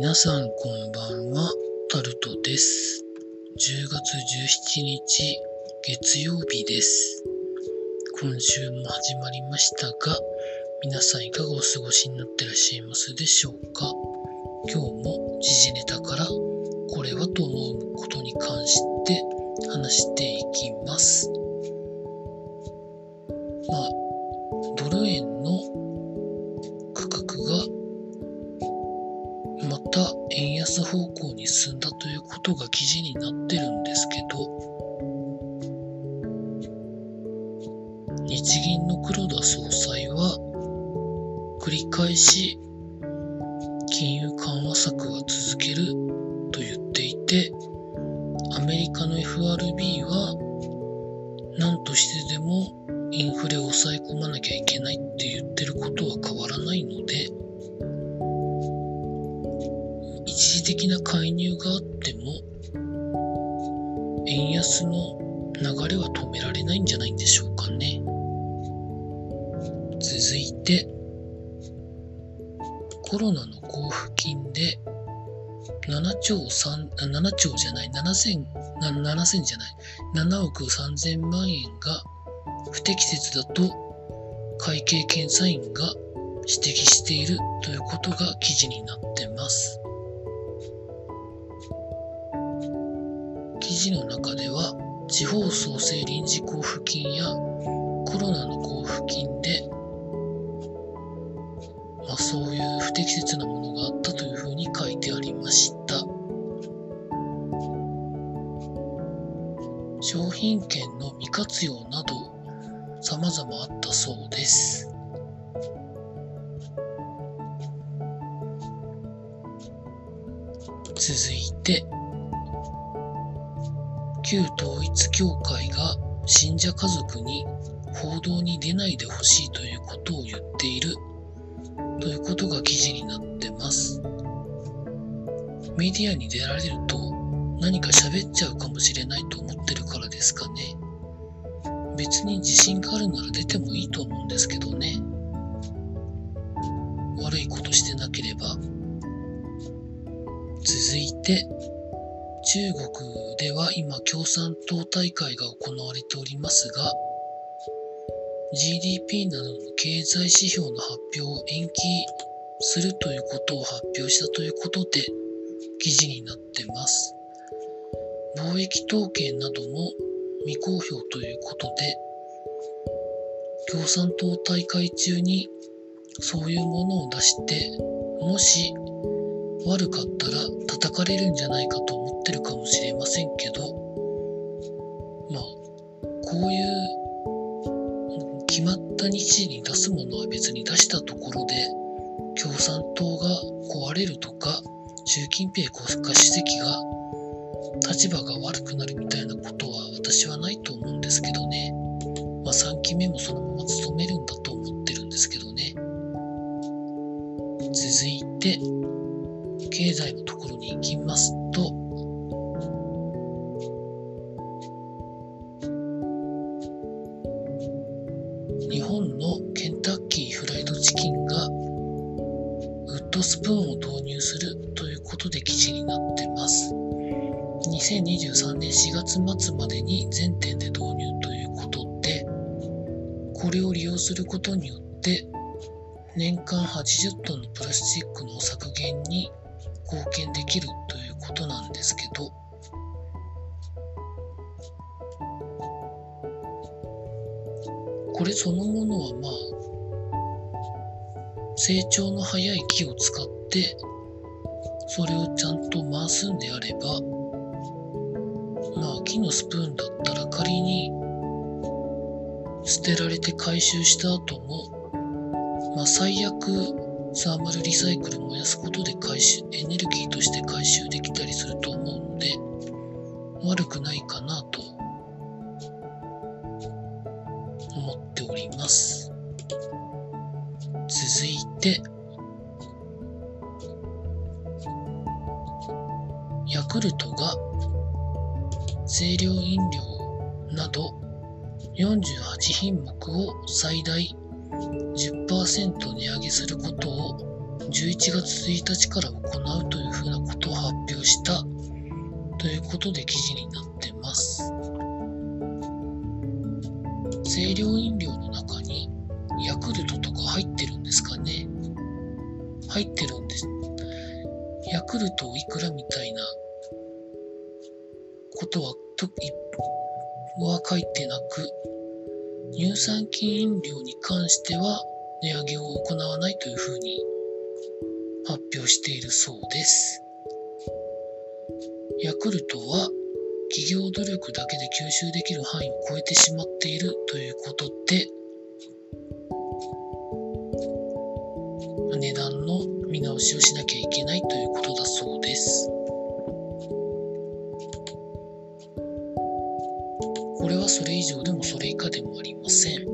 皆さんこんばんは、タルトです。10月17日月曜日です。今週も始まりましたが、皆さんいかがお過ごしになってらっしゃいますでしょうか？今日も時事ネタからこれはと思うことに関して話していきます。まあ、ドル円の進んだということが記事になってるんですけど日銀の黒田総裁は繰り返し金融緩和策は続けると言っていてアメリカの FRB は何としてでもインフレを抑え込まなきゃい。7兆じゃない、7000、7000じゃない、7億3000万円が不適切だと会計検査院が指摘しているということが記事になってます。記事の中では地方創生臨時交付金やコロナの交付金続いて、旧統一教会が信者家族に報道に出ないでほしいということを言っているということが記事になってます。メディアに出られると何か喋っちゃうかもしれないと思ってるからですかね。別に自信があるなら出ても続いて、中国では今共産党大会が行われておりますが、GDP などの経済指標の発表を延期するということを発表したということで記事になってます。貿易統計なども未公表ということで、共産党大会中にそういうものを出して、もし悪かったら叩かれるんじゃないかと思ってるかもしれませんけど、まあ、こういう決まった日時に出すものは別に出したところで、共産党が壊れるとか、習近平国家主席が立場が悪くなるみたいなことは私はないと思うんですけどね。まあ3期目もそのまま務めるんだと思ってるんですけどね。続いて、経済のところに行きますと、日本のケンタッキーフライドチキンがウッドスプーンを導入するということで記事になってます。2023年4月末までに全店で導入ということで、これを利用することによって、年間80トンのプラスチックの削減に貢献できるということなんですけど、これそのものはまあ、成長の早い木を使って、それをちゃんと回すんであれば、まあ木のスプーンだったら仮に捨てられて回収した後も、まあ最悪サーマルリサイクル燃やすことで回収、エネルギーとして回収できたりすると思うので、悪くないかなと思っております。続いて、ヤクルトが清涼飲料など48品目を最大10%値上げすることを11月1日から行うというふうなことを発表したということで記事になってます。清涼飲料の中にヤクルトとか入ってるんですかね？入ってるんです。ヤクルトいくらみたいなことはとは書いてなく、乳酸菌飲料に関しては値上げを行わないというふうに発表しているそうです。ヤクルトは企業努力だけで吸収できる範囲を超えてしまっているということで、値段の見直しをしなきゃいけないということだそうです。これはそれ以上でもそれ以下でもありません。続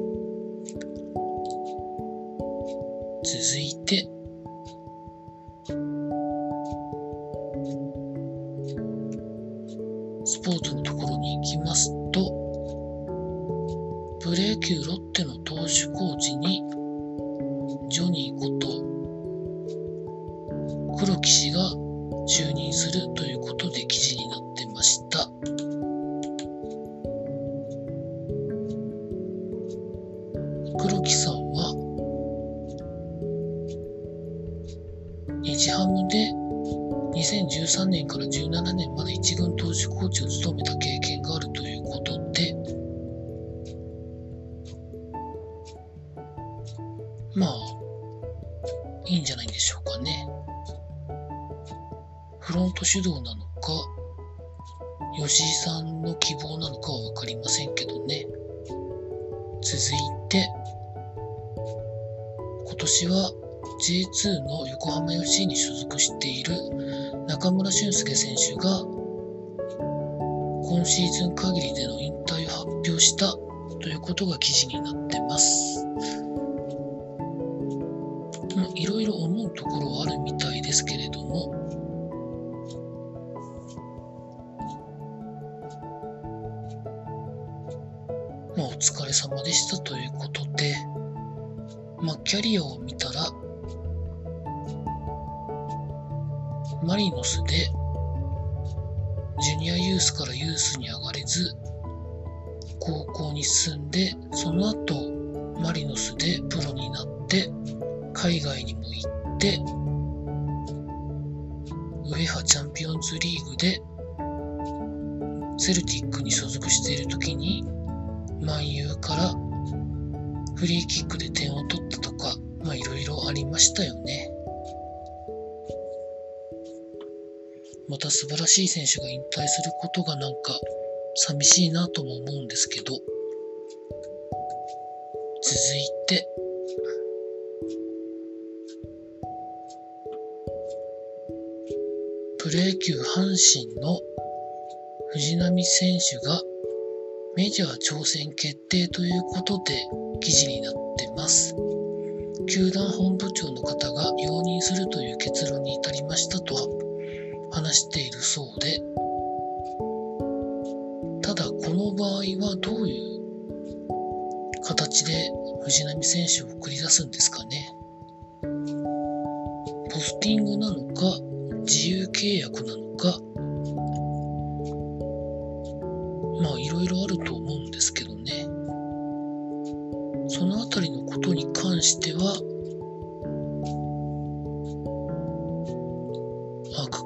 いて、スポーツのところに行きますと、プロ野球ロッテの投手コーチに、ジョニーこと。黒木氏が就任するということで記事になって黒木さんは、日ハムで2013年から17年まで一軍投手コーチを務めた経験があるということで、まあ、いいんじゃないでしょうかね。フロント主導なのか、吉井さんの希望なのかはわかりませんけどね。続いて、今年は J2 の横浜 FC に所属している中村俊輔選手が今シーズン限りでの引退を発表したということが記事になってます。いろいろ思うところはあるみたいですけれども、疲れ様でしたということで、まあ、キャリアを見たら、マリノスで、ジュニアユースからユースに上がれず、高校に進んで、その後、マリノスでプロになって、海外にも行って、ウェハチャンピオンズリーグで、セルティックに所属している時に、からフリーキックで点を取ったとか、まあいろいろありましたよね。また素晴らしい選手が引退することがなんか寂しいなとも思うんですけど、続いて、プロ野球阪神の藤浪選手がメジャー挑戦決定ということで記事になってます。球団本部長の方が容認するという結論に至りましたと話しているそうで、ただこの場合はどういう形で藤浪選手を送り出すんですかね。ポスティングなのか、自由契約なのか、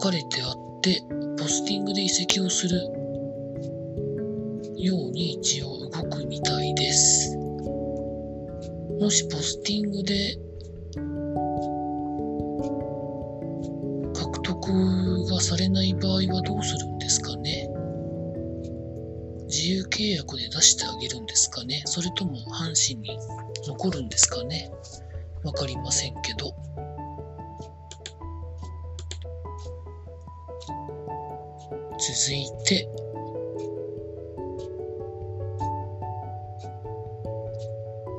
書かれてあって、ポスティングで移籍をするように一応動くみたいです。もしポスティングで獲得がされない場合はどうするんですかね？自由契約で出してあげるんですかね？それとも阪神に残るんですかね？わかりませんけど。続いて、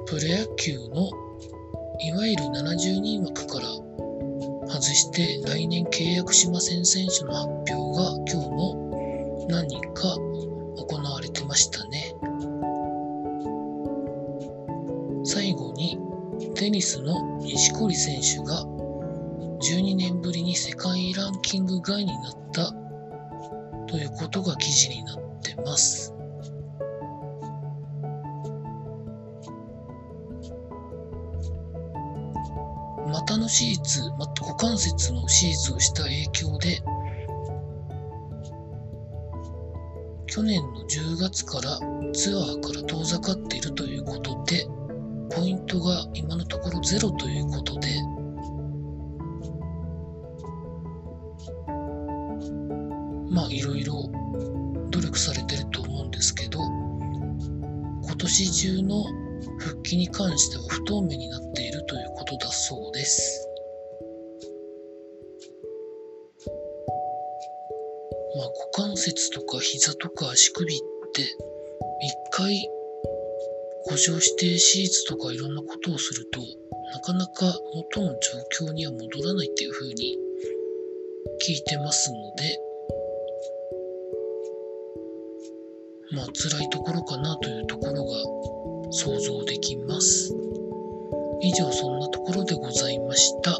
プロ野球のいわゆる70人枠から外して来年契約しません選手の発表が今日も何人か行われてましたね。最後にテニスの錦織選手が12年ぶりに世界ランキング外になったたことが記事になってます。股の手術、股関節の手術をした影響で、去年の10月からツアーから遠ざかっているということで、ポイントが今のところゼロということで、まあいろいろ努力されてると思うんですけど、今年中の復帰に関しては不透明になっているということだそうです。まあ、股関節とか膝とか足首って一回故障して手術とかいろんなことをするとなかなか元の状況には戻らないっていう風に聞いてますのでまあ辛いところかなというところが想像できます。以上そんなところでございました。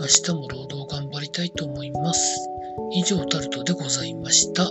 明日も労働頑張りたいと思います。以上タルトでございました。